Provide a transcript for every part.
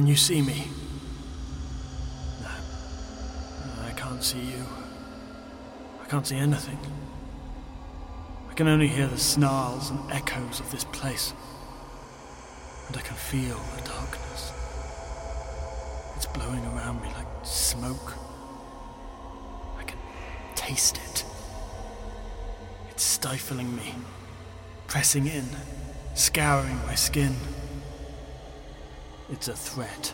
can you see me? No. I can't see you. I can't see anything. I can only hear the snarls and echoes of this place. And I can feel the darkness. It's blowing around me like smoke. I can taste it. It's stifling me, pressing in, scouring my skin. It's a threat.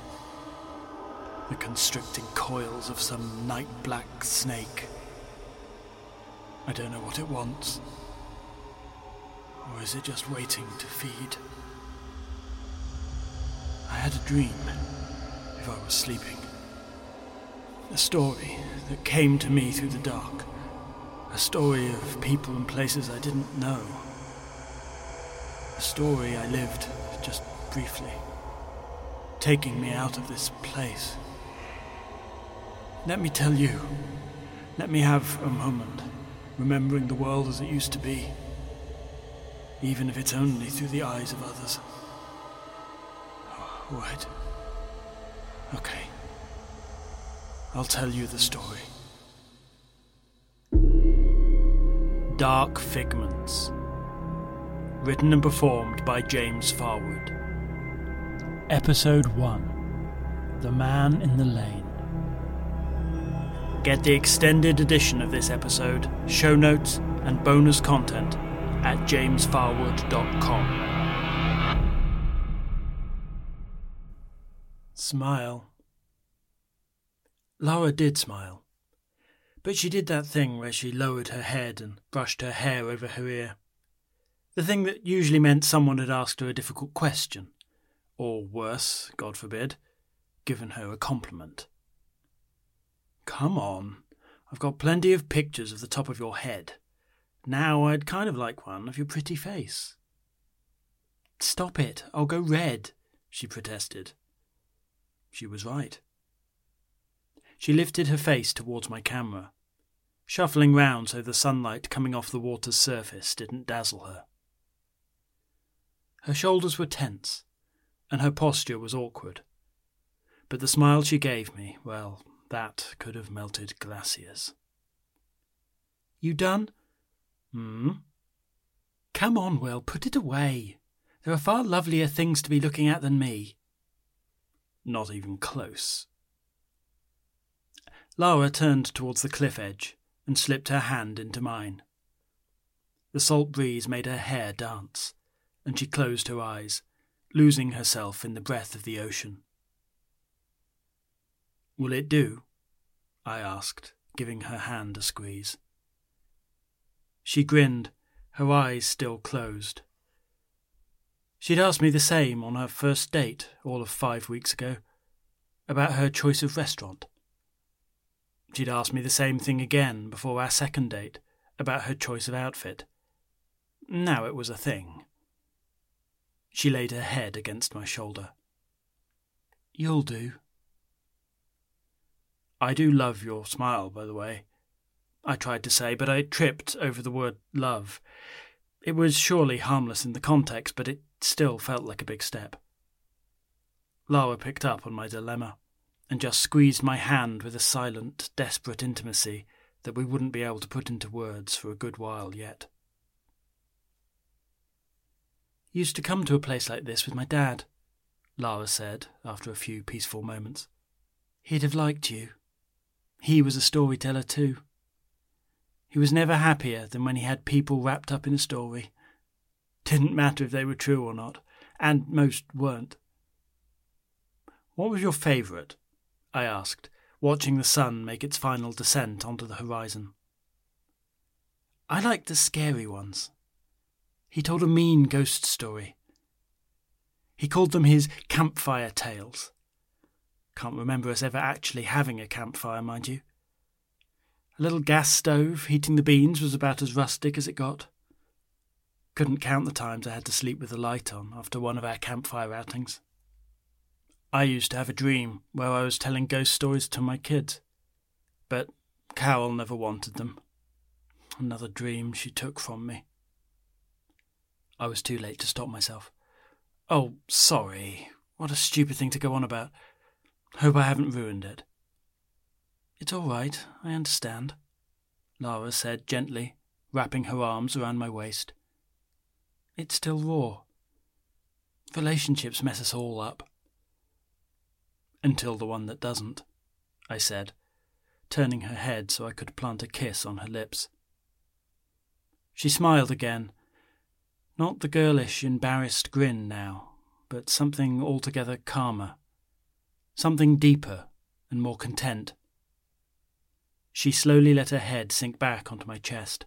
The constricting coils of some night black snake. I don't know what it wants. Or is it just waiting to feed? I had a dream, if I was sleeping. A story that came to me through the dark. A story of people and places I didn't know. A story I lived just briefly, taking me out of this place. Let me tell you. Let me have a moment, remembering the world as it used to be, even if it's only through the eyes of others. Oh, right. Okay. I'll tell you the story. Dark Figments. Written and performed by James Farwood. Episode 1 The Man in the Lane. Get the extended edition of this episode, show notes, and bonus content at jamesfarwood.com. Smile. Lara did smile. But she did that thing where she lowered her head and brushed her hair over her ear. The thing that usually meant someone had asked her a difficult question, or worse, God forbid, given her a compliment. Come on, I've got plenty of pictures of the top of your head. Now I'd kind of like one of your pretty face. Stop it, I'll go red, she protested. She was right. She lifted her face towards my camera, shuffling round so the sunlight coming off the water's surface didn't dazzle her. Her shoulders were tense, and her posture was awkward. But the smile she gave me, well, that could have melted glaciers. You done? Hmm? Come on, Will, put it away. There are far lovelier things to be looking at than me. Not even close. Lara turned towards the cliff edge and slipped her hand into mine. The salt breeze made her hair dance, and she closed her eyes, losing herself in the breath of the ocean. Will it do? I asked, giving her hand a squeeze. She grinned, her eyes still closed. She'd asked me the same on her first date, all of five weeks ago, about her choice of restaurant. She'd asked me the same thing again before our second date, about her choice of outfit. Now it was a thing. She laid her head against my shoulder. You'll do. I do love your smile, by the way. I tried to say, but I tripped over the word love. It was surely harmless in the context, but it still felt like a big step. Lara picked up on my dilemma and just squeezed my hand with a silent, desperate intimacy that we wouldn't be able to put into words for a good while yet. Used to come to a place like this with my dad, Lara said after a few peaceful moments. He'd have liked you. He was a storyteller too. He was never happier than when he had people wrapped up in a story. Didn't matter if they were true or not, and most weren't. What was your favourite? I asked, watching the sun make its final descent onto the horizon. I liked the scary ones. He told a mean ghost story. He called them his campfire tales. Can't remember us ever actually having a campfire, mind you. A little gas stove heating the beans was about as rustic as it got. Couldn't count the times I had to sleep with the light on after one of our campfire outings. I used to have a dream where I was telling ghost stories to my kids, but Carol never wanted them. Another dream she took from me. I was too late to stop myself. Oh, sorry. What a stupid thing to go on about. Hope I haven't ruined it. It's all right, I understand, Lara said gently, wrapping her arms around my waist. It's still raw. Relationships mess us all up. Until the one that doesn't, I said, turning her head so I could plant a kiss on her lips. She smiled again. Not the girlish, embarrassed grin now, but something altogether calmer. Something deeper and more content. She slowly let her head sink back onto my chest,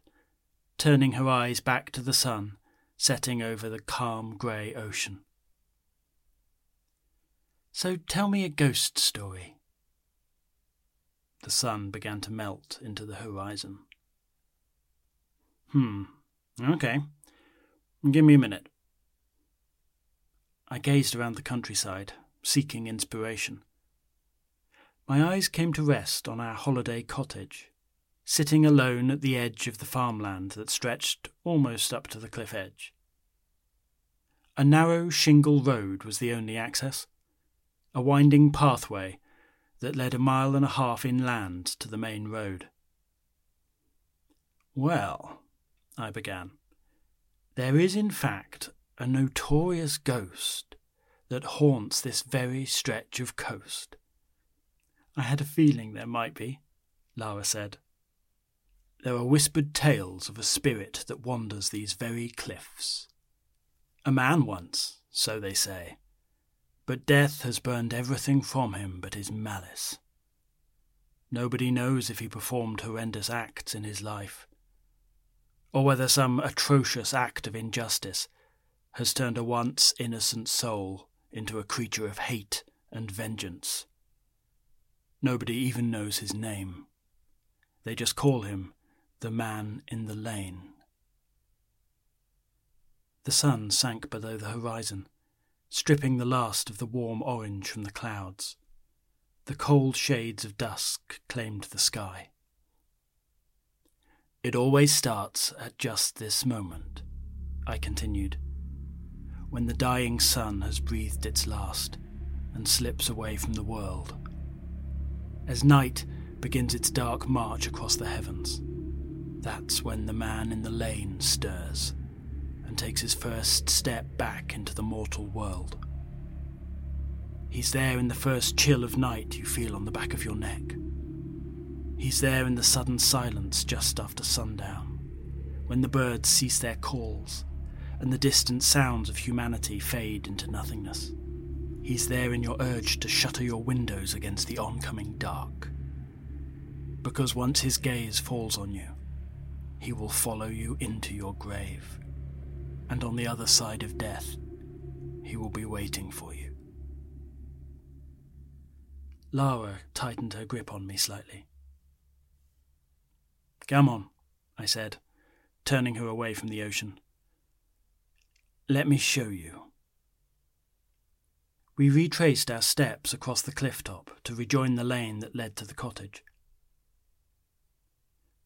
turning her eyes back to the sun setting over the calm grey ocean. So tell me a ghost story. The sun began to melt into the horizon. Hmm, okay. Give me a minute. I gazed around the countryside, seeking inspiration. My eyes came to rest on our holiday cottage, sitting alone at the edge of the farmland that stretched almost up to the cliff edge. A narrow shingle road was the only access, a winding pathway that led a mile and a half inland to the main road. Well, I began, there is in fact a notorious ghost that haunts this very stretch of coast. I had a feeling there might be, Lara said. There are whispered tales of a spirit that wanders these very cliffs. A man once, so they say, but death has burned everything from him but his malice. Nobody knows if he performed horrendous acts in his life, or whether some atrocious act of injustice has turned a once innocent soul into a creature of hate and vengeance. Nobody even knows his name. They just call him the man in the lane. The sun sank below the horizon, stripping the last of the warm orange from the clouds. The cold shades of dusk claimed the sky. It always starts at just this moment, I continued, when the dying sun has breathed its last and slips away from the world. As night begins its dark march across the heavens, that's when the man in the lane stirs and takes his first step back into the mortal world. He's there in the first chill of night you feel on the back of your neck. He's there in the sudden silence just after sundown, when the birds cease their calls and the distant sounds of humanity fade into nothingness. He's there in your urge to shutter your windows against the oncoming dark. Because once his gaze falls on you, he will follow you into your grave. And on the other side of death, he will be waiting for you. Lara tightened her grip on me slightly. Come on, I said, turning her away from the ocean. Let me show you. We retraced our steps across the cliff top to rejoin the lane that led to the cottage.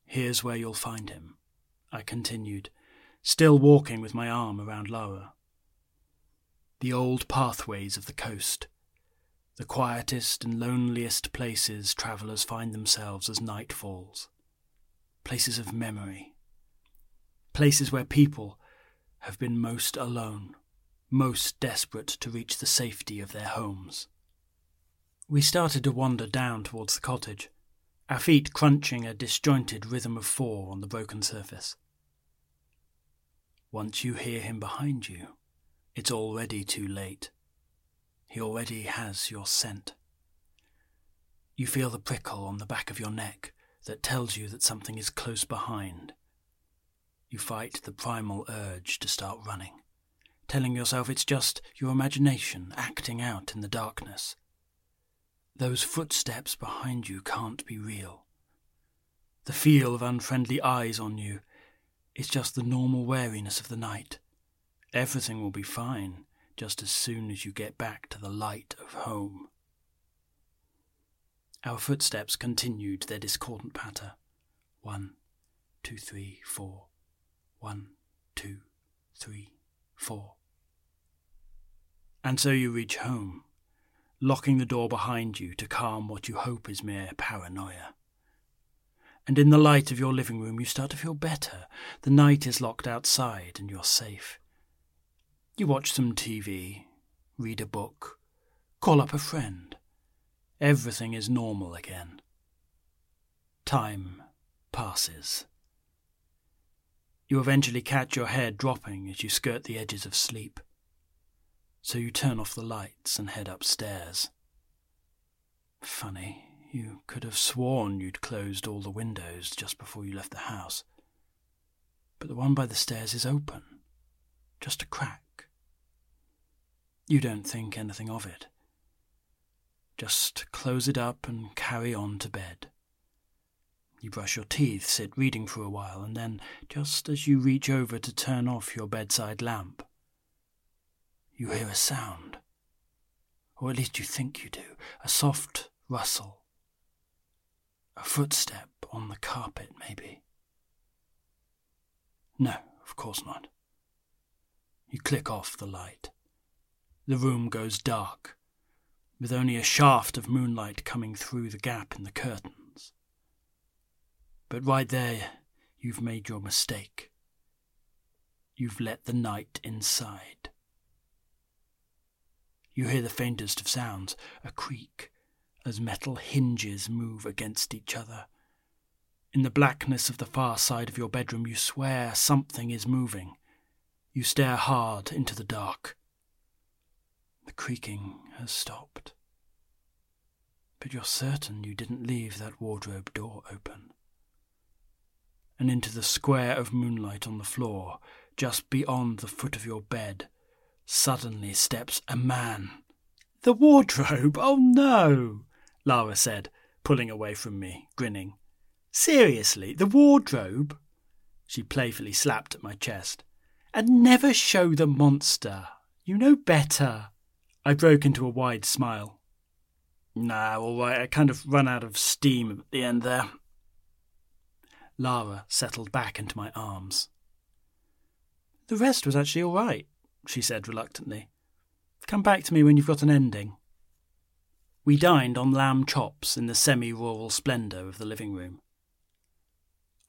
Here's where you'll find him, I continued, still walking with my arm around Lara. The old pathways of the coast, the quietest and loneliest places travellers find themselves as night falls, places of memory, places where people have been most alone, most desperate to reach the safety of their homes. We started to wander down towards the cottage our feet crunching a disjointed rhythm of four on the broken surface. Once you hear him behind you, it's already too late. He already has your scent. You feel the prickle on the back of your neck that tells you that something is close behind. You fight the primal urge to start running, telling yourself it's just your imagination acting out in the darkness those footsteps behind you can't be real. The feel of unfriendly eyes on you is just the normal wariness of the night. Everything will be fine just as soon as you get back to the light of home. Our footsteps continued their discordant patter. One, two, three, four. One, two, three, four. And so you reach home, locking the door behind you to calm what you hope is mere paranoia. And in the light of your living room, you start to feel better. The night is locked outside and you're safe. You watch some TV, read a book, call up a friend. Everything is normal again. Time passes. You eventually catch your head dropping as you skirt the edges of sleep. So you turn off the lights and head upstairs. Funny, you could have sworn you'd closed all the windows just before you left the house. But the one by the stairs is open, just a crack. You don't think anything of it. Just close it up and carry on to bed. You brush your teeth, sit reading for a while, and then, just as you reach over to turn off your bedside lamp, you hear a sound. Or at least you think you do. A soft rustle. A footstep on the carpet, maybe. No, of course not. You click off the light. The room goes dark, with only a shaft of moonlight coming through the gap in the curtains. But right there, you've made your mistake. You've let the night inside. You hear the faintest of sounds, a creak, as metal hinges move against each other. In the blackness of the far side of your bedroom, you swear something is moving. You stare hard into the dark. The creaking has stopped. But you're certain you didn't leave that wardrobe door open and into the square of moonlight on the floor, just beyond the foot of your bed, suddenly steps a man. The wardrobe? Oh no! Lara said, pulling away from me, grinning. Seriously, the wardrobe? She playfully slapped at my chest. And never show the monster. You know better. I broke into a wide smile. Nah, all right, I kind of ran out of steam at the end there. Lara settled back into my arms. The rest was actually all right, she said reluctantly. Come back to me when you've got an ending. We dined on lamb chops in the semi rural splendour of the living room.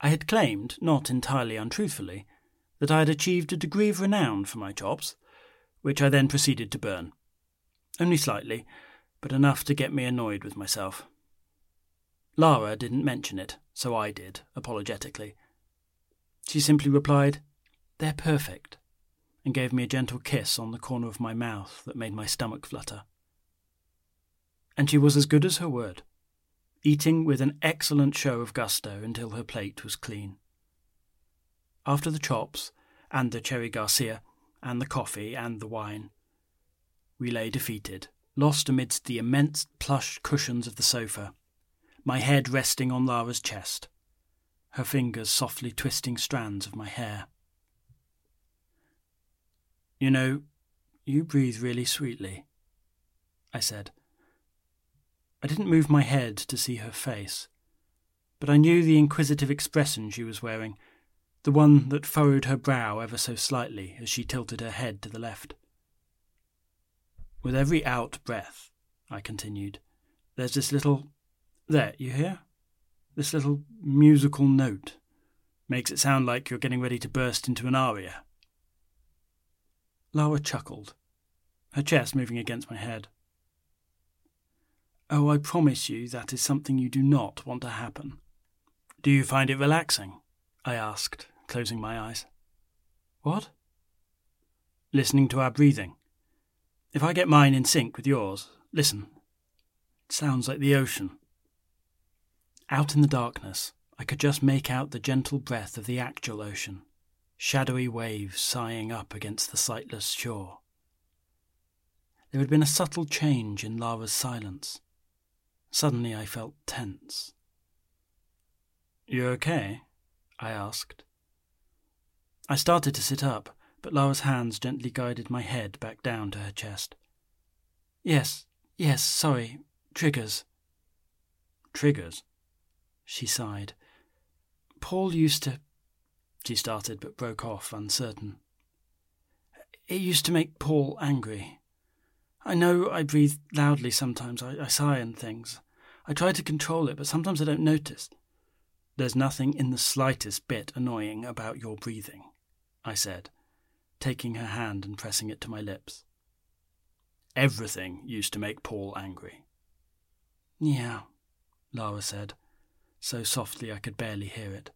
I had claimed, not entirely untruthfully, that I had achieved a degree of renown for my chops, which I then proceeded to burn. Only slightly, but enough to get me annoyed with myself. Lara didn't mention it, so I did, apologetically. She simply replied, They're perfect, and gave me a gentle kiss on the corner of my mouth that made my stomach flutter. And she was as good as her word, eating with an excellent show of gusto until her plate was clean. After the chops, and the cherry Garcia, and the coffee, and the wine, we lay defeated, lost amidst the immense plush cushions of the sofa my head resting on Lara's chest, her fingers softly twisting strands of my hair. You know, you breathe really sweetly, I said. I didn't move my head to see her face, but I knew the inquisitive expression she was wearing, the one that furrowed her brow ever so slightly as she tilted her head to the left. With every out breath, I continued, there's this little there, you hear? This little musical note makes it sound like you're getting ready to burst into an aria. Lara chuckled, her chest moving against my head. Oh, I promise you that is something you do not want to happen. Do you find it relaxing? I asked, closing my eyes. What? Listening to our breathing. If I get mine in sync with yours, listen. It sounds like the ocean. Out in the darkness, I could just make out the gentle breath of the actual ocean, shadowy waves sighing up against the sightless shore. There had been a subtle change in Lara's silence. Suddenly I felt tense. You okay? I asked. I started to sit up, but Lara's hands gently guided my head back down to her chest. Yes, yes, sorry. Triggers. Triggers? She sighed. Paul used to. She started but broke off, uncertain. It used to make Paul angry. I know I breathe loudly sometimes. I, I sigh and things. I try to control it, but sometimes I don't notice. There's nothing in the slightest bit annoying about your breathing, I said, taking her hand and pressing it to my lips. Everything used to make Paul angry. Yeah, Lara said, so softly I could barely hear it.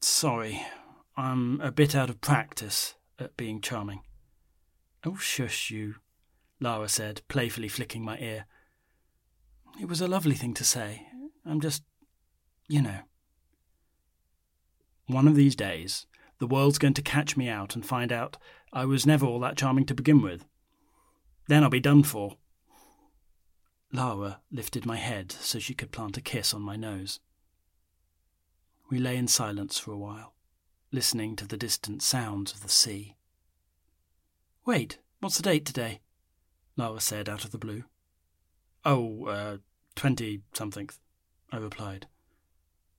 Sorry, I'm a bit out of practice at being charming. Oh, shush you, Lara said, playfully flicking my ear. It was a lovely thing to say. I'm just, you know. One of these days, the world's going to catch me out and find out I was never all that charming to begin with. Then I'll be done for. Lara lifted my head so she could plant a kiss on my nose. We lay in silence for a while, listening to the distant sounds of the sea. Wait, what's the date today? Lara said out of the blue. Oh, uh, twenty something, I replied.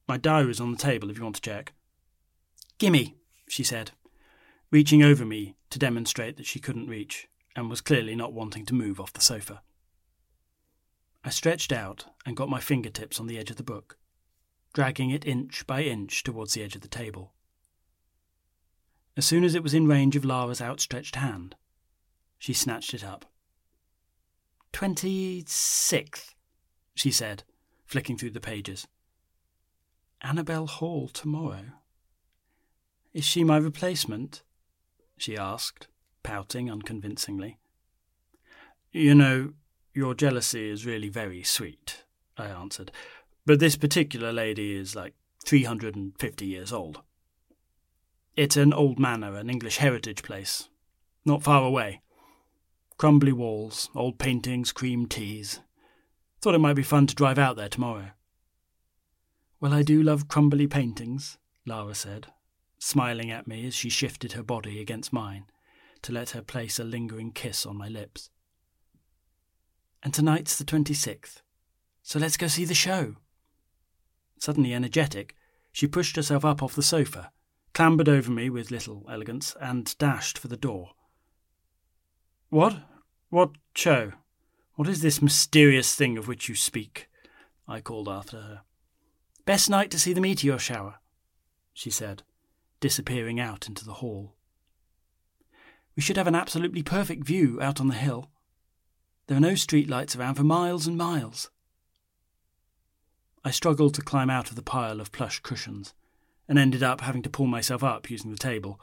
My diary's on the table if you want to check. Gimme, she said, reaching over me to demonstrate that she couldn't reach and was clearly not wanting to move off the sofa. I stretched out and got my fingertips on the edge of the book, dragging it inch by inch towards the edge of the table. As soon as it was in range of Lara's outstretched hand, she snatched it up. Twenty sixth, she said, flicking through the pages. Annabel Hall tomorrow. Is she my replacement? she asked, pouting unconvincingly. You know, your jealousy is really very sweet, I answered, but this particular lady is like three hundred and fifty years old. It's an old manor, an English heritage place, not far away. Crumbly walls, old paintings, cream teas. Thought it might be fun to drive out there tomorrow. Well, I do love crumbly paintings, Lara said, smiling at me as she shifted her body against mine to let her place a lingering kiss on my lips. And tonight's the 26th, so let's go see the show. Suddenly energetic, she pushed herself up off the sofa, clambered over me with little elegance, and dashed for the door. What? What show? What is this mysterious thing of which you speak? I called after her. Best night to see the meteor shower, she said, disappearing out into the hall. We should have an absolutely perfect view out on the hill. There are no street lights around for miles and miles. I struggled to climb out of the pile of plush cushions, and ended up having to pull myself up using the table.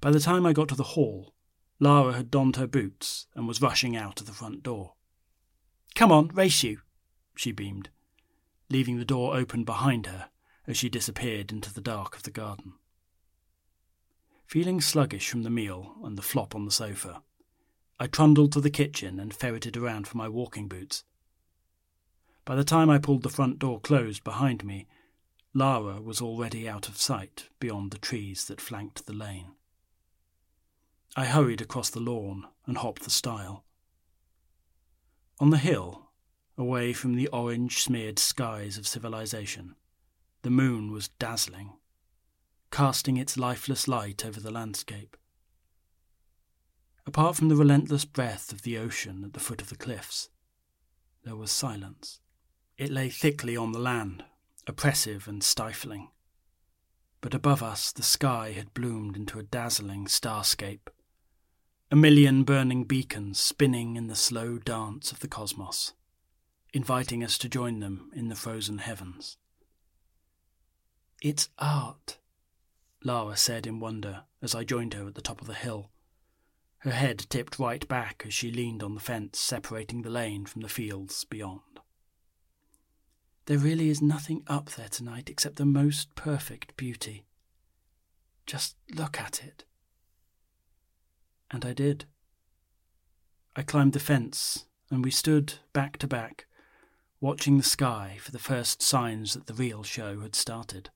By the time I got to the hall, Lara had donned her boots and was rushing out of the front door. Come on, race you, she beamed, leaving the door open behind her as she disappeared into the dark of the garden. Feeling sluggish from the meal and the flop on the sofa, I trundled to the kitchen and ferreted around for my walking boots. By the time I pulled the front door closed behind me, Lara was already out of sight beyond the trees that flanked the lane. I hurried across the lawn and hopped the stile. On the hill, away from the orange smeared skies of civilization, the moon was dazzling, casting its lifeless light over the landscape. Apart from the relentless breath of the ocean at the foot of the cliffs, there was silence. It lay thickly on the land, oppressive and stifling. But above us, the sky had bloomed into a dazzling starscape a million burning beacons spinning in the slow dance of the cosmos, inviting us to join them in the frozen heavens. It's art, Lara said in wonder as I joined her at the top of the hill. Her head tipped right back as she leaned on the fence separating the lane from the fields beyond. There really is nothing up there tonight except the most perfect beauty. Just look at it and I did. I climbed the fence, and we stood back to back, watching the sky for the first signs that the real show had started.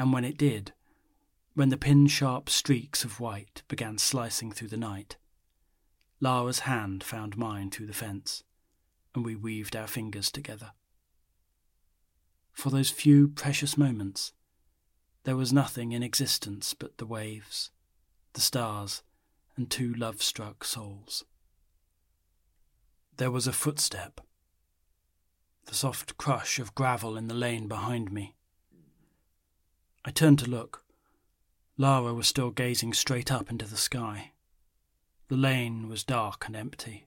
And when it did, when the pin sharp streaks of white began slicing through the night, Lara's hand found mine through the fence, and we weaved our fingers together. For those few precious moments, there was nothing in existence but the waves the stars, and two love struck souls. There was a footstep, the soft crush of gravel in the lane behind me. I turned to look. Lara was still gazing straight up into the sky. The lane was dark and empty.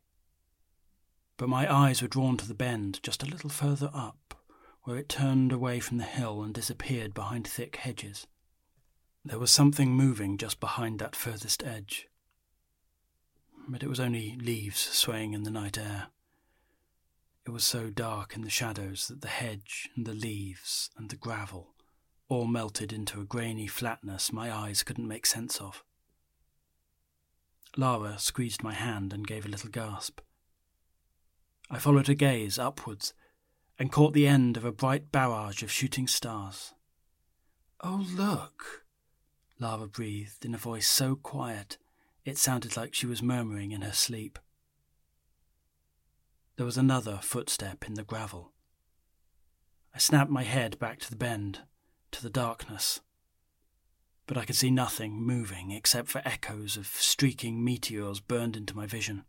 But my eyes were drawn to the bend just a little further up, where it turned away from the hill and disappeared behind thick hedges. There was something moving just behind that furthest edge. But it was only leaves swaying in the night air. It was so dark in the shadows that the hedge and the leaves and the gravel all melted into a grainy flatness my eyes couldn't make sense of. Lara squeezed my hand and gave a little gasp. I followed her gaze upwards and caught the end of a bright barrage of shooting stars. Oh, look! Lara breathed in a voice so quiet it sounded like she was murmuring in her sleep. There was another footstep in the gravel. I snapped my head back to the bend, to the darkness. But I could see nothing moving except for echoes of streaking meteors burned into my vision.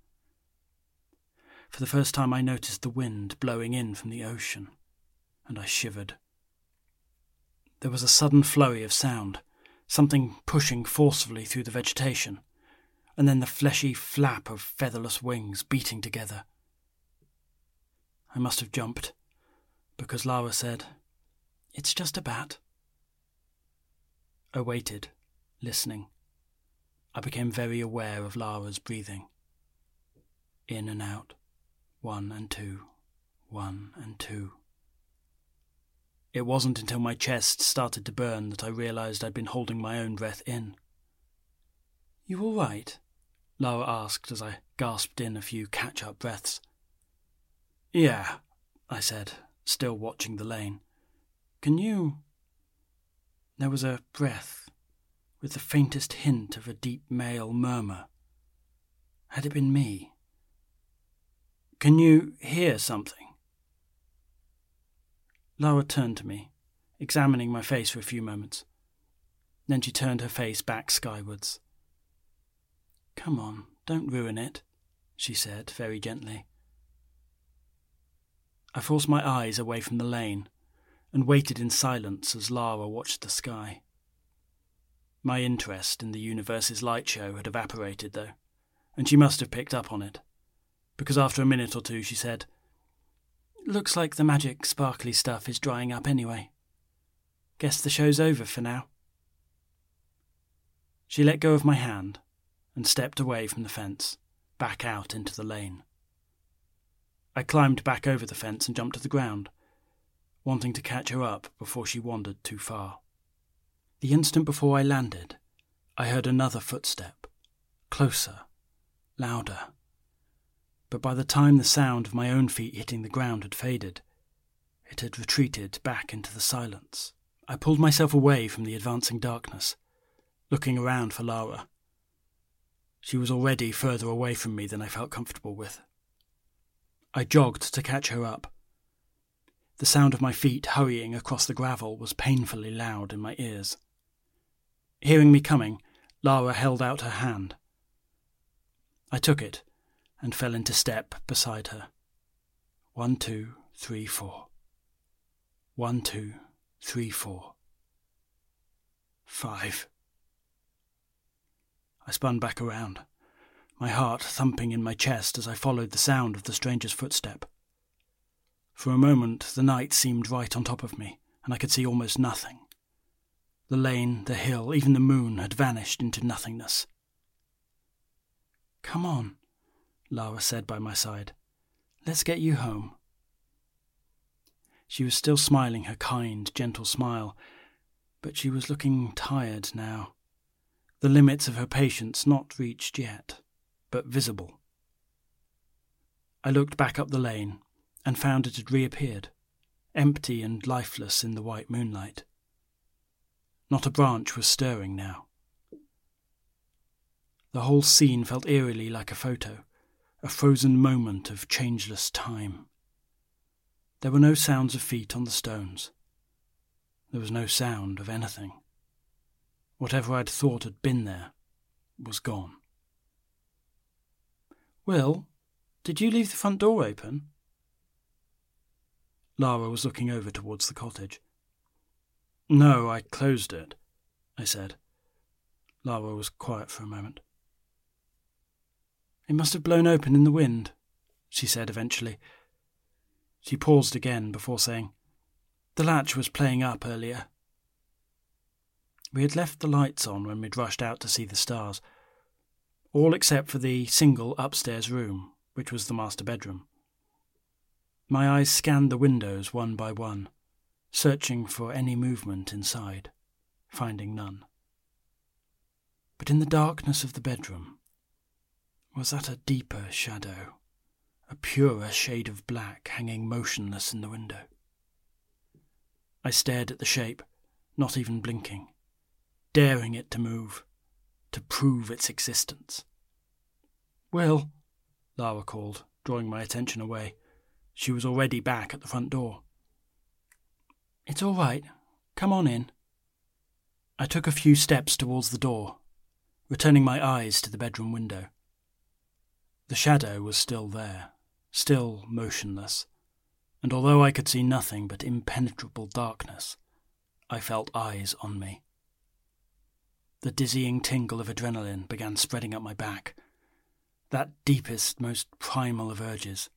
For the first time, I noticed the wind blowing in from the ocean, and I shivered. There was a sudden flurry of sound, something pushing forcefully through the vegetation, and then the fleshy flap of featherless wings beating together. I must have jumped, because Lara said, It's just a bat. I waited, listening. I became very aware of Lara's breathing. In and out, one and two, one and two. It wasn't until my chest started to burn that I realized I'd been holding my own breath in. You all right? Lara asked as I gasped in a few catch up breaths. Yeah, I said, still watching the lane. Can you. There was a breath, with the faintest hint of a deep male murmur. Had it been me? Can you hear something? Lara turned to me, examining my face for a few moments. Then she turned her face back skywards. Come on, don't ruin it, she said very gently. I forced my eyes away from the lane and waited in silence as Lara watched the sky. My interest in the universe's light show had evaporated, though, and she must have picked up on it, because after a minute or two she said, Looks like the magic sparkly stuff is drying up anyway. Guess the show's over for now. She let go of my hand and stepped away from the fence, back out into the lane. I climbed back over the fence and jumped to the ground, wanting to catch her up before she wandered too far. The instant before I landed, I heard another footstep, closer, louder. But by the time the sound of my own feet hitting the ground had faded, it had retreated back into the silence. I pulled myself away from the advancing darkness, looking around for Lara. She was already further away from me than I felt comfortable with. I jogged to catch her up. The sound of my feet hurrying across the gravel was painfully loud in my ears. Hearing me coming, Lara held out her hand. I took it and fell into step beside her. One, two, three, four. One, two, three, four. Five. I spun back around my heart thumping in my chest as I followed the sound of the stranger's footstep. For a moment, the night seemed right on top of me, and I could see almost nothing. The lane, the hill, even the moon had vanished into nothingness. Come on, Lara said by my side. Let's get you home. She was still smiling her kind, gentle smile, but she was looking tired now, the limits of her patience not reached yet but visible. I looked back up the lane and found it had reappeared, empty and lifeless in the white moonlight. Not a branch was stirring now. The whole scene felt eerily like a photo, a frozen moment of changeless time. There were no sounds of feet on the stones. There was no sound of anything. Whatever I'd thought had been there was gone. Will, did you leave the front door open? Lara was looking over towards the cottage. No, I closed it, I said. Lara was quiet for a moment. It must have blown open in the wind, she said eventually. She paused again before saying, The latch was playing up earlier. We had left the lights on when we'd rushed out to see the stars, all except for the single upstairs room, which was the master bedroom. My eyes scanned the windows one by one, searching for any movement inside, finding none. But in the darkness of the bedroom was that a deeper shadow, a purer shade of black hanging motionless in the window. I stared at the shape, not even blinking daring it to move, to prove its existence. Will, Lara called, drawing my attention away. She was already back at the front door. It's all right. Come on in. I took a few steps towards the door, returning my eyes to the bedroom window. The shadow was still there, still motionless, and although I could see nothing but impenetrable darkness, I felt eyes on me. The dizzying tingle of adrenaline began spreading up my back. That deepest, most primal of urges.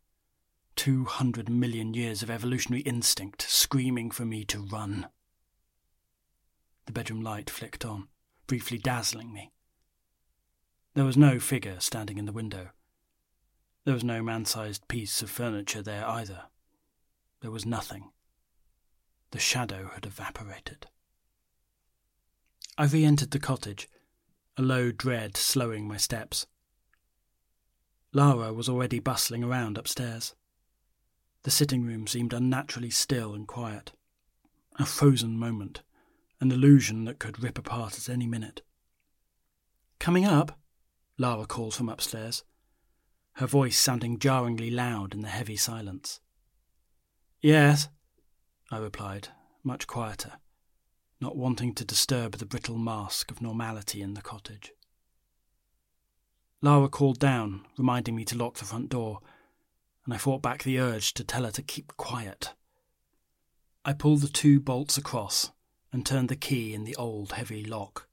Two hundred million years of evolutionary instinct screaming for me to run. The bedroom light flicked on, briefly dazzling me. There was no figure standing in the window. There was no man sized piece of furniture there either. There was nothing. The shadow had evaporated. I re entered the cottage, a low dread slowing my steps. Lara was already bustling around upstairs. The sitting room seemed unnaturally still and quiet. A frozen moment, an illusion that could rip apart at any minute. Coming up? Lara called from upstairs, her voice sounding jarringly loud in the heavy silence. Yes, I replied, much quieter not wanting to disturb the brittle mask of normality in the cottage. Lara called down, reminding me to lock the front door, and I fought back the urge to tell her to keep quiet. I pulled the two bolts across and turned the key in the old heavy lock.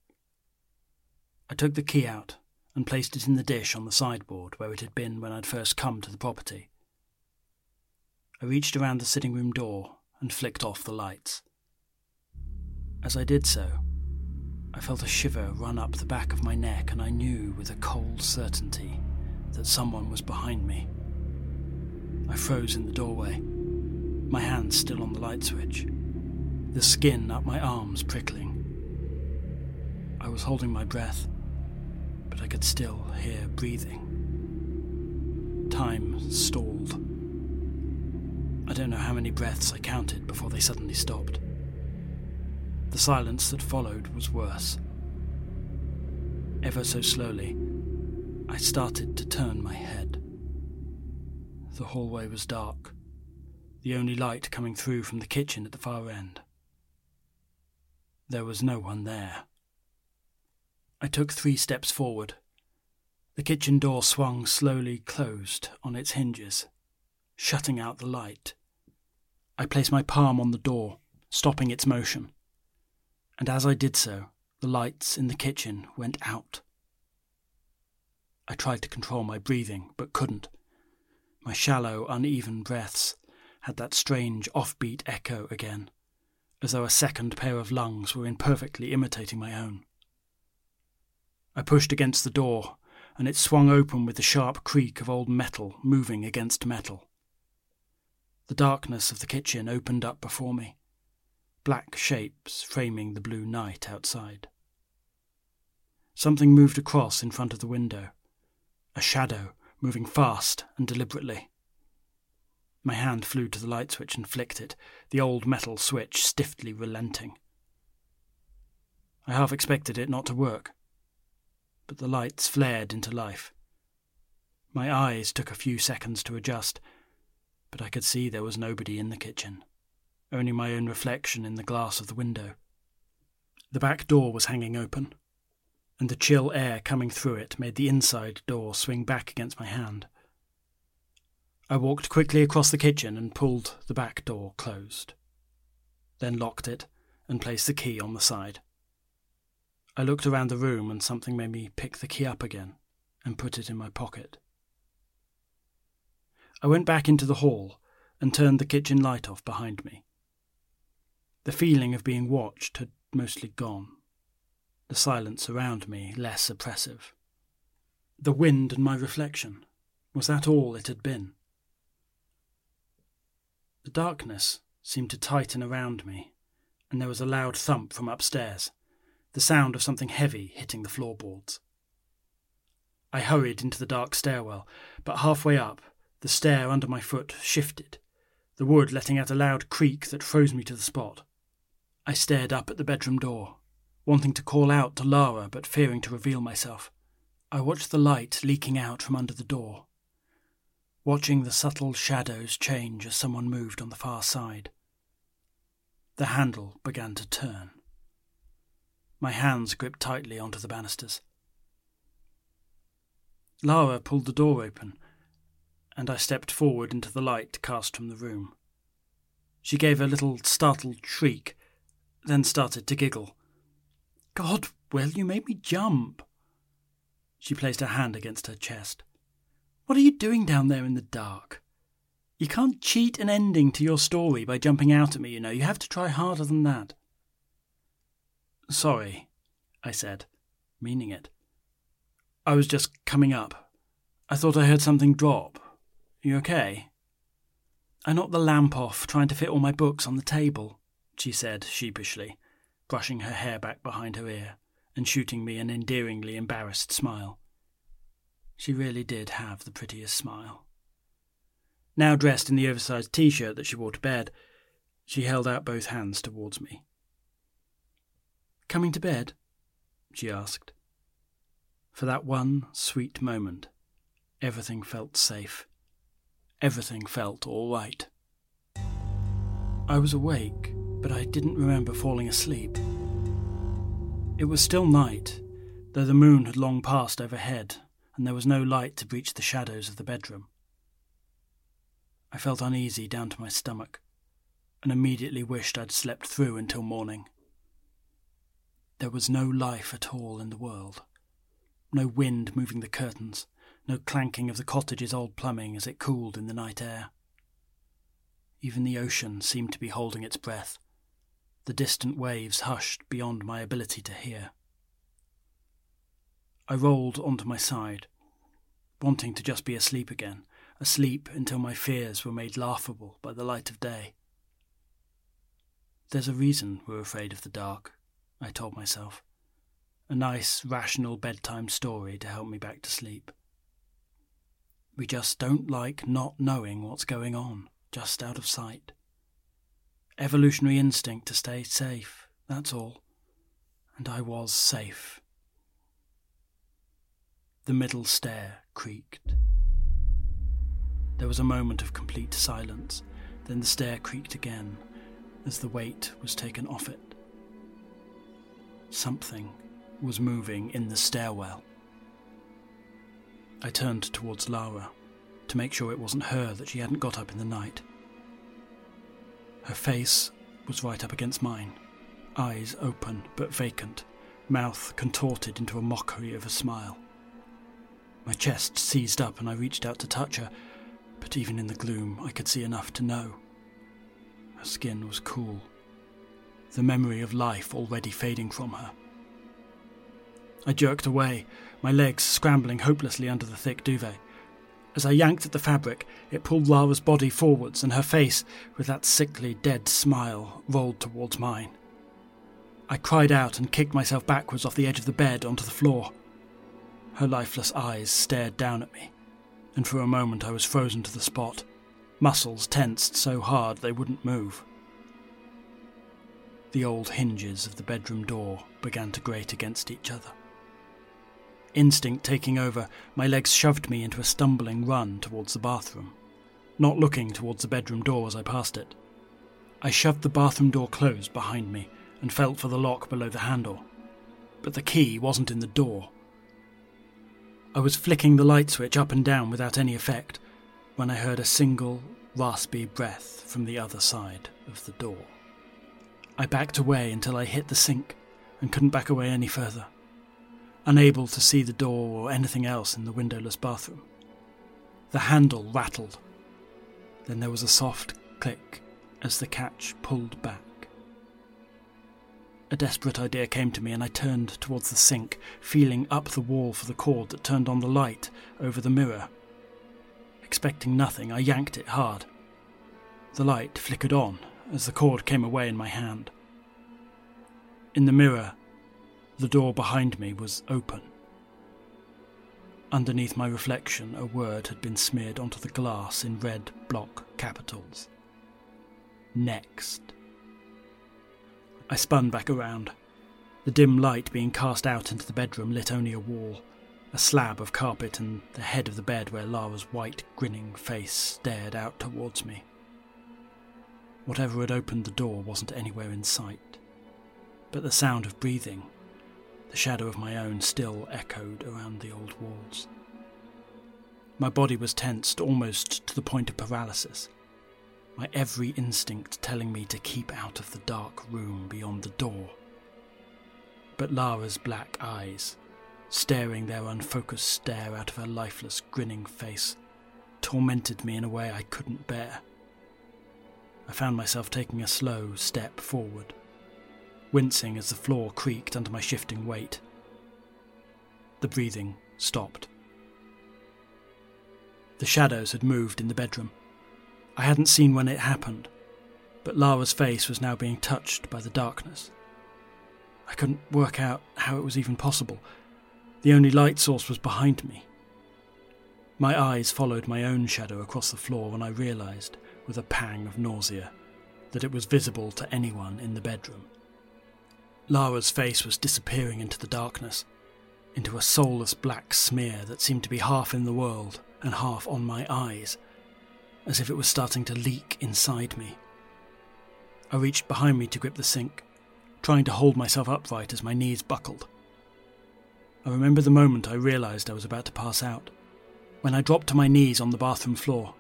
I took the key out and placed it in the dish on the sideboard where it had been when I'd first come to the property. I reached around the sitting room door and flicked off the lights. As I did so, I felt a shiver run up the back of my neck, and I knew with a cold certainty that someone was behind me. I froze in the doorway, my hand still on the light switch, the skin up my arms prickling. I was holding my breath, but I could still hear breathing. Time stalled. I don't know how many breaths I counted before they suddenly stopped. The silence that followed was worse. Ever so slowly, I started to turn my head. The hallway was dark, the only light coming through from the kitchen at the far end. There was no one there. I took three steps forward. The kitchen door swung slowly closed on its hinges, shutting out the light. I placed my palm on the door, stopping its motion and as I did so, the lights in the kitchen went out. I tried to control my breathing, but couldn't. My shallow, uneven breaths had that strange offbeat echo again, as though a second pair of lungs were imperfectly imitating my own. I pushed against the door, and it swung open with the sharp creak of old metal moving against metal. The darkness of the kitchen opened up before me black shapes framing the blue night outside. Something moved across in front of the window, a shadow moving fast and deliberately. My hand flew to the light switch and flicked it, the old metal switch stiffly relenting. I half expected it not to work, but the lights flared into life. My eyes took a few seconds to adjust, but I could see there was nobody in the kitchen only my own reflection in the glass of the window. The back door was hanging open. And the chill air coming through it made the inside door swing back against my hand. I walked quickly across the kitchen and pulled the back door closed, then locked it and placed the key on the side. I looked around the room and something made me pick the key up again and put it in my pocket. I went back into the hall and turned the kitchen light off behind me. The feeling of being watched had mostly gone, the silence around me less oppressive. The wind and my reflection was that all it had been? The darkness seemed to tighten around me, and there was a loud thump from upstairs, the sound of something heavy hitting the floorboards. I hurried into the dark stairwell, but halfway up, the stair under my foot shifted, the wood letting out a loud creak that froze me to the spot. I stared up at the bedroom door, wanting to call out to Lara but fearing to reveal myself. I watched the light leaking out from under the door, watching the subtle shadows change as someone moved on the far side. The handle began to turn. My hands gripped tightly onto the banisters. Lara pulled the door open, and I stepped forward into the light cast from the room. She gave a little startled shriek, then started to giggle. God, Will, you made me jump. She placed her hand against her chest. What are you doing down there in the dark? You can't cheat an ending to your story by jumping out at me, you know. You have to try harder than that. Sorry, I said, meaning it. I was just coming up. I thought I heard something drop. You okay? I knocked the lamp off, trying to fit all my books on the table, she said sheepishly, brushing her hair back behind her ear and shooting me an endearingly embarrassed smile. She really did have the prettiest smile. Now dressed in the oversized t shirt that she wore to bed, she held out both hands towards me. Coming to bed? she asked. For that one sweet moment, everything felt safe. Everything felt all right. I was awake, but I didn't remember falling asleep. It was still night, though the moon had long passed overhead, and there was no light to breach the shadows of the bedroom. I felt uneasy down to my stomach, and immediately wished I'd slept through until morning. There was no life at all in the world. No wind moving the curtains, no clanking of the cottage's old plumbing as it cooled in the night air. Even the ocean seemed to be holding its breath, the distant waves hushed beyond my ability to hear. I rolled onto my side, wanting to just be asleep again, asleep until my fears were made laughable by the light of day. There's a reason we're afraid of the dark, I told myself. A nice, rational bedtime story to help me back to sleep. We just don't like not knowing what's going on, just out of sight. Evolutionary instinct to stay safe, that's all. And I was safe. The middle stair creaked. There was a moment of complete silence, then the stair creaked again as the weight was taken off it. Something was moving in the stairwell. I turned towards Lara to make sure it wasn't her that she hadn't got up in the night. Her face was right up against mine, eyes open but vacant, mouth contorted into a mockery of a smile. My chest seized up and I reached out to touch her, but even in the gloom I could see enough to know. Her skin was cool, the memory of life already fading from her. I jerked away, my legs scrambling hopelessly under the thick duvet. As I yanked at the fabric, it pulled Lara's body forwards, and her face, with that sickly, dead smile, rolled towards mine. I cried out and kicked myself backwards off the edge of the bed onto the floor. Her lifeless eyes stared down at me, and for a moment I was frozen to the spot, muscles tensed so hard they wouldn't move. The old hinges of the bedroom door began to grate against each other. Instinct taking over, my legs shoved me into a stumbling run towards the bathroom, not looking towards the bedroom door as I passed it. I shoved the bathroom door closed behind me and felt for the lock below the handle. but the key wasn't in the door. I was flicking the light switch up and down without any effect when I heard a single, raspy breath from the other side of the door. I backed away until I hit the sink and couldn't back away any further, unable to see the door or anything else in the windowless bathroom. The handle rattled. Then there was a soft click as the catch pulled back. A desperate idea came to me, and I turned towards the sink, feeling up the wall for the cord that turned on the light over the mirror. Expecting nothing, I yanked it hard. The light flickered on as the cord came away in my hand. In the mirror, the door behind me was open. Underneath my reflection, a word had been smeared onto the glass in red block capitals. Next. I spun back around. The dim light being cast out into the bedroom lit only a wall, a slab of carpet, and the head of the bed where Lara's white, grinning face stared out towards me. Whatever had opened the door wasn't anywhere in sight, but the sound of breathing, the shadow of my own, still echoed around the old walls. My body was tensed almost to the point of paralysis my every instinct telling me to keep out of the dark room beyond the door. But Lara's black eyes, staring their unfocused stare out of her lifeless, grinning face, tormented me in a way I couldn't bear. I found myself taking a slow step forward, wincing as the floor creaked under my shifting weight. The breathing stopped. The shadows had moved in the bedroom. I hadn't seen when it happened, but Lara's face was now being touched by the darkness. I couldn't work out how it was even possible. The only light source was behind me. My eyes followed my own shadow across the floor when I realized, with a pang of nausea, that it was visible to anyone in the bedroom. Lara's face was disappearing into the darkness, into a soulless black smear that seemed to be half in the world and half on my eyes as if it was starting to leak inside me. I reached behind me to grip the sink, trying to hold myself upright as my knees buckled. I remember the moment I realized I was about to pass out, when I dropped to my knees on the bathroom floor,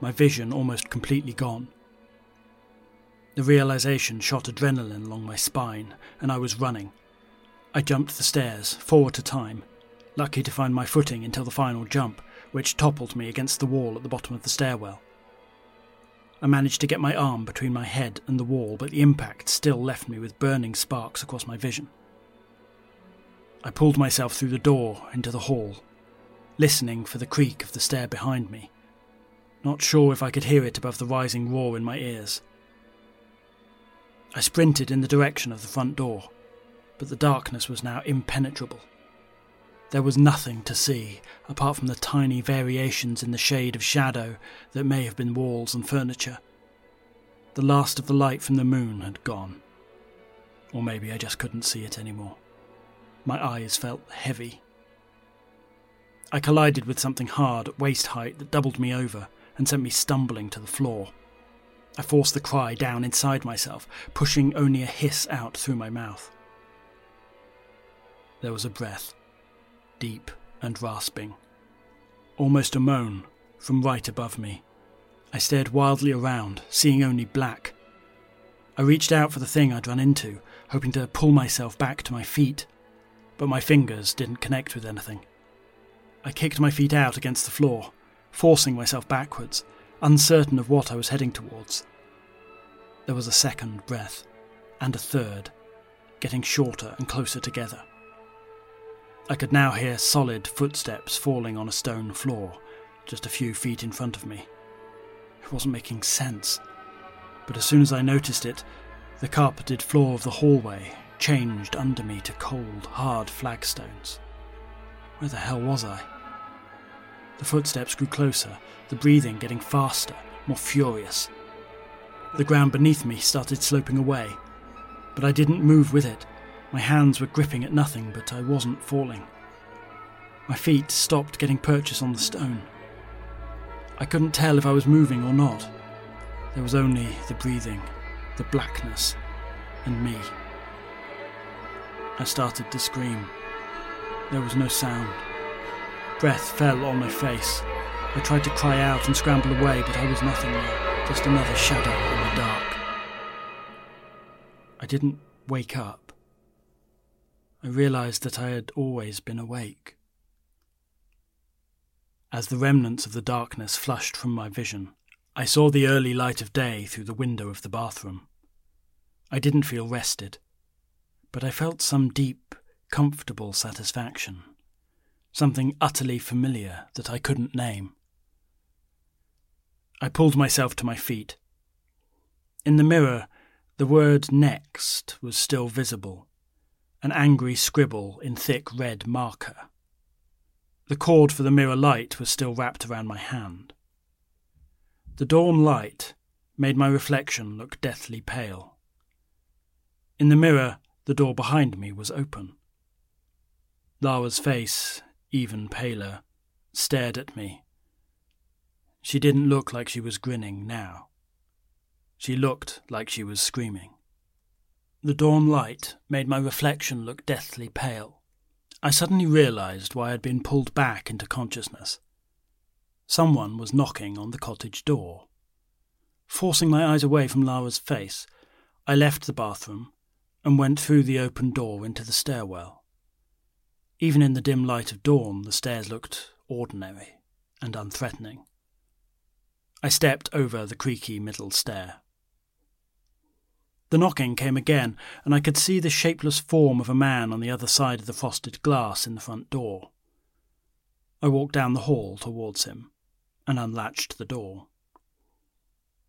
my vision almost completely gone. The realization shot adrenaline along my spine, and I was running. I jumped the stairs, four at a time, lucky to find my footing until the final jump, which toppled me against the wall at the bottom of the stairwell. I managed to get my arm between my head and the wall, but the impact still left me with burning sparks across my vision. I pulled myself through the door into the hall, listening for the creak of the stair behind me, not sure if I could hear it above the rising roar in my ears. I sprinted in the direction of the front door, but the darkness was now impenetrable. There was nothing to see, apart from the tiny variations in the shade of shadow that may have been walls and furniture. The last of the light from the moon had gone. Or maybe I just couldn't see it anymore. My eyes felt heavy. I collided with something hard at waist height that doubled me over and sent me stumbling to the floor. I forced the cry down inside myself, pushing only a hiss out through my mouth. There was a breath deep and rasping. Almost a moan from right above me. I stared wildly around, seeing only black. I reached out for the thing I'd run into, hoping to pull myself back to my feet, but my fingers didn't connect with anything. I kicked my feet out against the floor, forcing myself backwards, uncertain of what I was heading towards. There was a second breath, and a third, getting shorter and closer together. I could now hear solid footsteps falling on a stone floor, just a few feet in front of me. It wasn't making sense. But as soon as I noticed it, the carpeted floor of the hallway changed under me to cold, hard flagstones. Where the hell was I? The footsteps grew closer, the breathing getting faster, more furious. The ground beneath me started sloping away, but I didn't move with it. My hands were gripping at nothing, but I wasn't falling. My feet stopped getting purchase on the stone. I couldn't tell if I was moving or not. There was only the breathing, the blackness, and me. I started to scream. There was no sound. Breath fell on my face. I tried to cry out and scramble away, but I was nothing more, just another shadow in the dark. I didn't wake up. I realized that I had always been awake. As the remnants of the darkness flushed from my vision, I saw the early light of day through the window of the bathroom. I didn't feel rested, but I felt some deep, comfortable satisfaction, something utterly familiar that I couldn't name. I pulled myself to my feet. In the mirror, the word next was still visible, an angry scribble in thick red marker. The cord for the mirror light was still wrapped around my hand. The dawn light made my reflection look deathly pale. In the mirror, the door behind me was open. Lara's face, even paler, stared at me. She didn't look like she was grinning now. She looked like she was screaming. The dawn light made my reflection look deathly pale. I suddenly realized why I had been pulled back into consciousness. Someone was knocking on the cottage door. Forcing my eyes away from Lara's face, I left the bathroom and went through the open door into the stairwell. Even in the dim light of dawn, the stairs looked ordinary and unthreatening. I stepped over the creaky middle stair. The knocking came again, and I could see the shapeless form of a man on the other side of the frosted glass in the front door. I walked down the hall towards him and unlatched the door.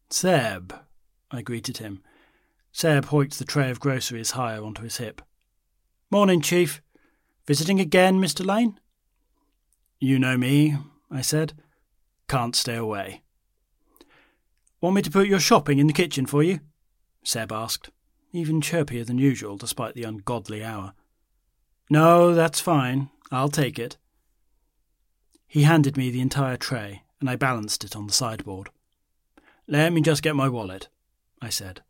Seb, I greeted him. Seb hoiked the tray of groceries higher onto his hip. Morning, Chief. Visiting again, Mr. Lane? You know me, I said. Can't stay away. Want me to put your shopping in the kitchen for you? Seb asked, even chirpier than usual despite the ungodly hour. No, that's fine. I'll take it. He handed me the entire tray, and I balanced it on the sideboard. Let me just get my wallet, I said,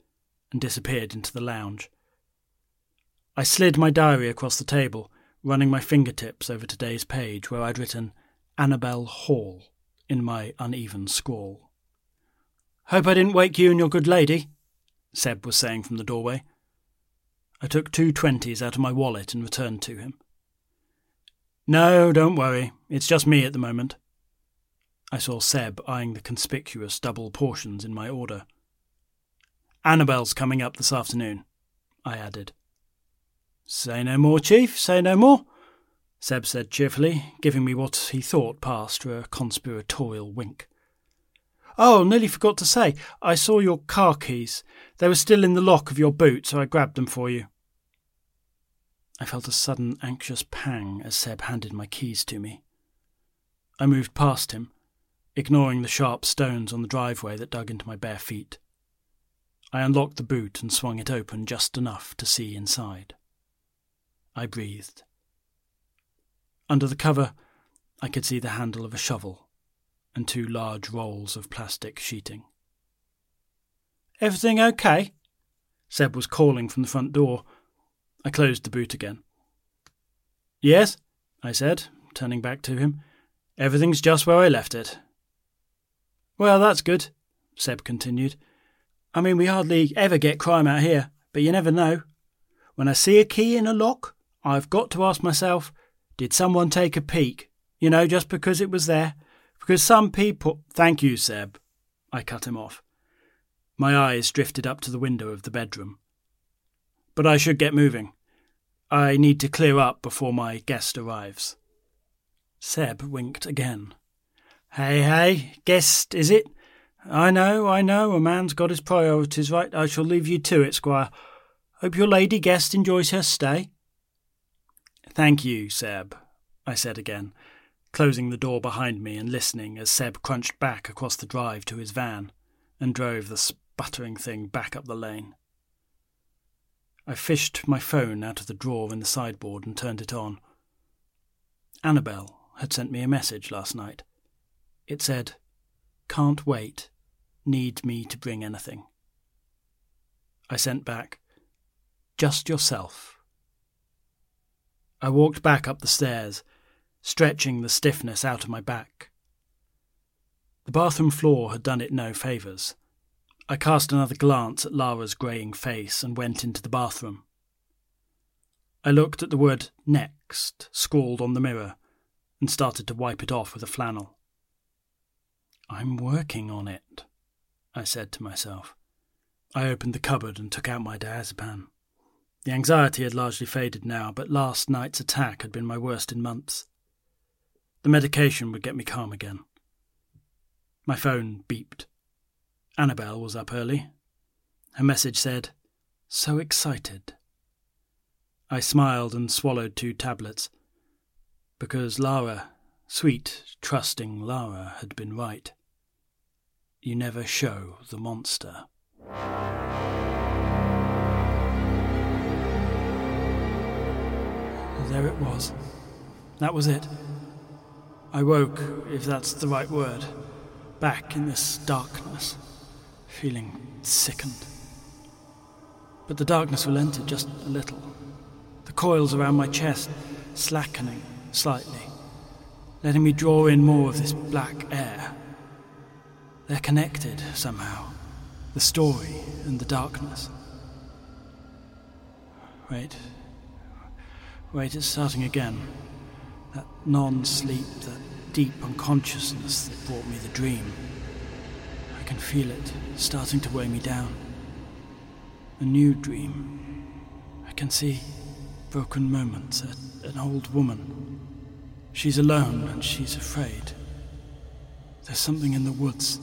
and disappeared into the lounge. I slid my diary across the table, running my fingertips over today's page where I'd written Annabel Hall in my uneven scrawl. Hope I didn't wake you and your good lady, Seb was saying from the doorway. I took two twenties out of my wallet and returned to him. No, don't worry. It's just me at the moment. I saw Seb eyeing the conspicuous double portions in my order. Annabel's coming up this afternoon, I added. Say no more, Chief, say no more, Seb said cheerfully, giving me what he thought passed for a conspiratorial wink. Oh, nearly forgot to say, I saw your car keys. They were still in the lock of your boot, so I grabbed them for you. I felt a sudden anxious pang as Seb handed my keys to me. I moved past him, ignoring the sharp stones on the driveway that dug into my bare feet. I unlocked the boot and swung it open just enough to see inside. I breathed. Under the cover, I could see the handle of a shovel and two large rolls of plastic sheeting. Everything okay? Seb was calling from the front door. I closed the boot again. Yes, I said, turning back to him. Everything's just where I left it. Well, that's good, Seb continued. I mean, we hardly ever get crime out here, but you never know. When I see a key in a lock, I've got to ask myself, did someone take a peek? You know, just because it was there. Because some people. Thank you, Seb. I cut him off. My eyes drifted up to the window of the bedroom. But I should get moving. I need to clear up before my guest arrives. Seb winked again. Hey, hey, guest, is it? I know, I know, a man's got his priorities right. I shall leave you to it, Squire. Hope your lady guest enjoys her stay. Thank you, Seb, I said again, closing the door behind me and listening as Seb crunched back across the drive to his van and drove the sputtering thing back up the lane. I fished my phone out of the drawer in the sideboard and turned it on. Annabel had sent me a message last night. It said, Can't wait. Need me to bring anything. I sent back, Just yourself. I walked back up the stairs, stretching the stiffness out of my back. The bathroom floor had done it no favours. I cast another glance at Lara's greying face and went into the bathroom. I looked at the word next scrawled on the mirror and started to wipe it off with a flannel. I'm working on it, I said to myself. I opened the cupboard and took out my diazepam. The anxiety had largely faded now, but last night's attack had been my worst in months. The medication would get me calm again. My phone beeped. Annabel was up early. Her message said, So excited. I smiled and swallowed two tablets. Because Lara, sweet, trusting Lara, had been right. You never show the monster. There it was. That was it. I woke, if that's the right word, back in this darkness, feeling sickened. But the darkness relented just a little, the coils around my chest slackening slightly, letting me draw in more of this black air. They're connected somehow, the story and the darkness. Wait. Wait, it's starting again. That non sleep, that deep unconsciousness that brought me the dream. I can feel it starting to weigh me down. A new dream. I can see broken moments, an old woman. She's alone and she's afraid. There's something in the woods,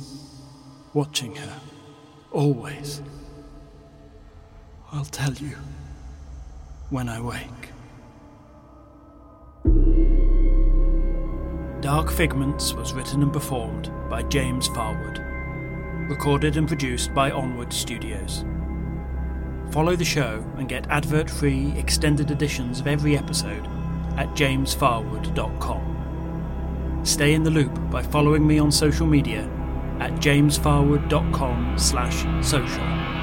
watching her, always. I'll tell you when I wake. Dark Figments was written and performed by James Farwood. Recorded and produced by Onward Studios. Follow the show and get advert free extended editions of every episode at jamesfarwood.com. Stay in the loop by following me on social media at jamesfarwood.com slash social.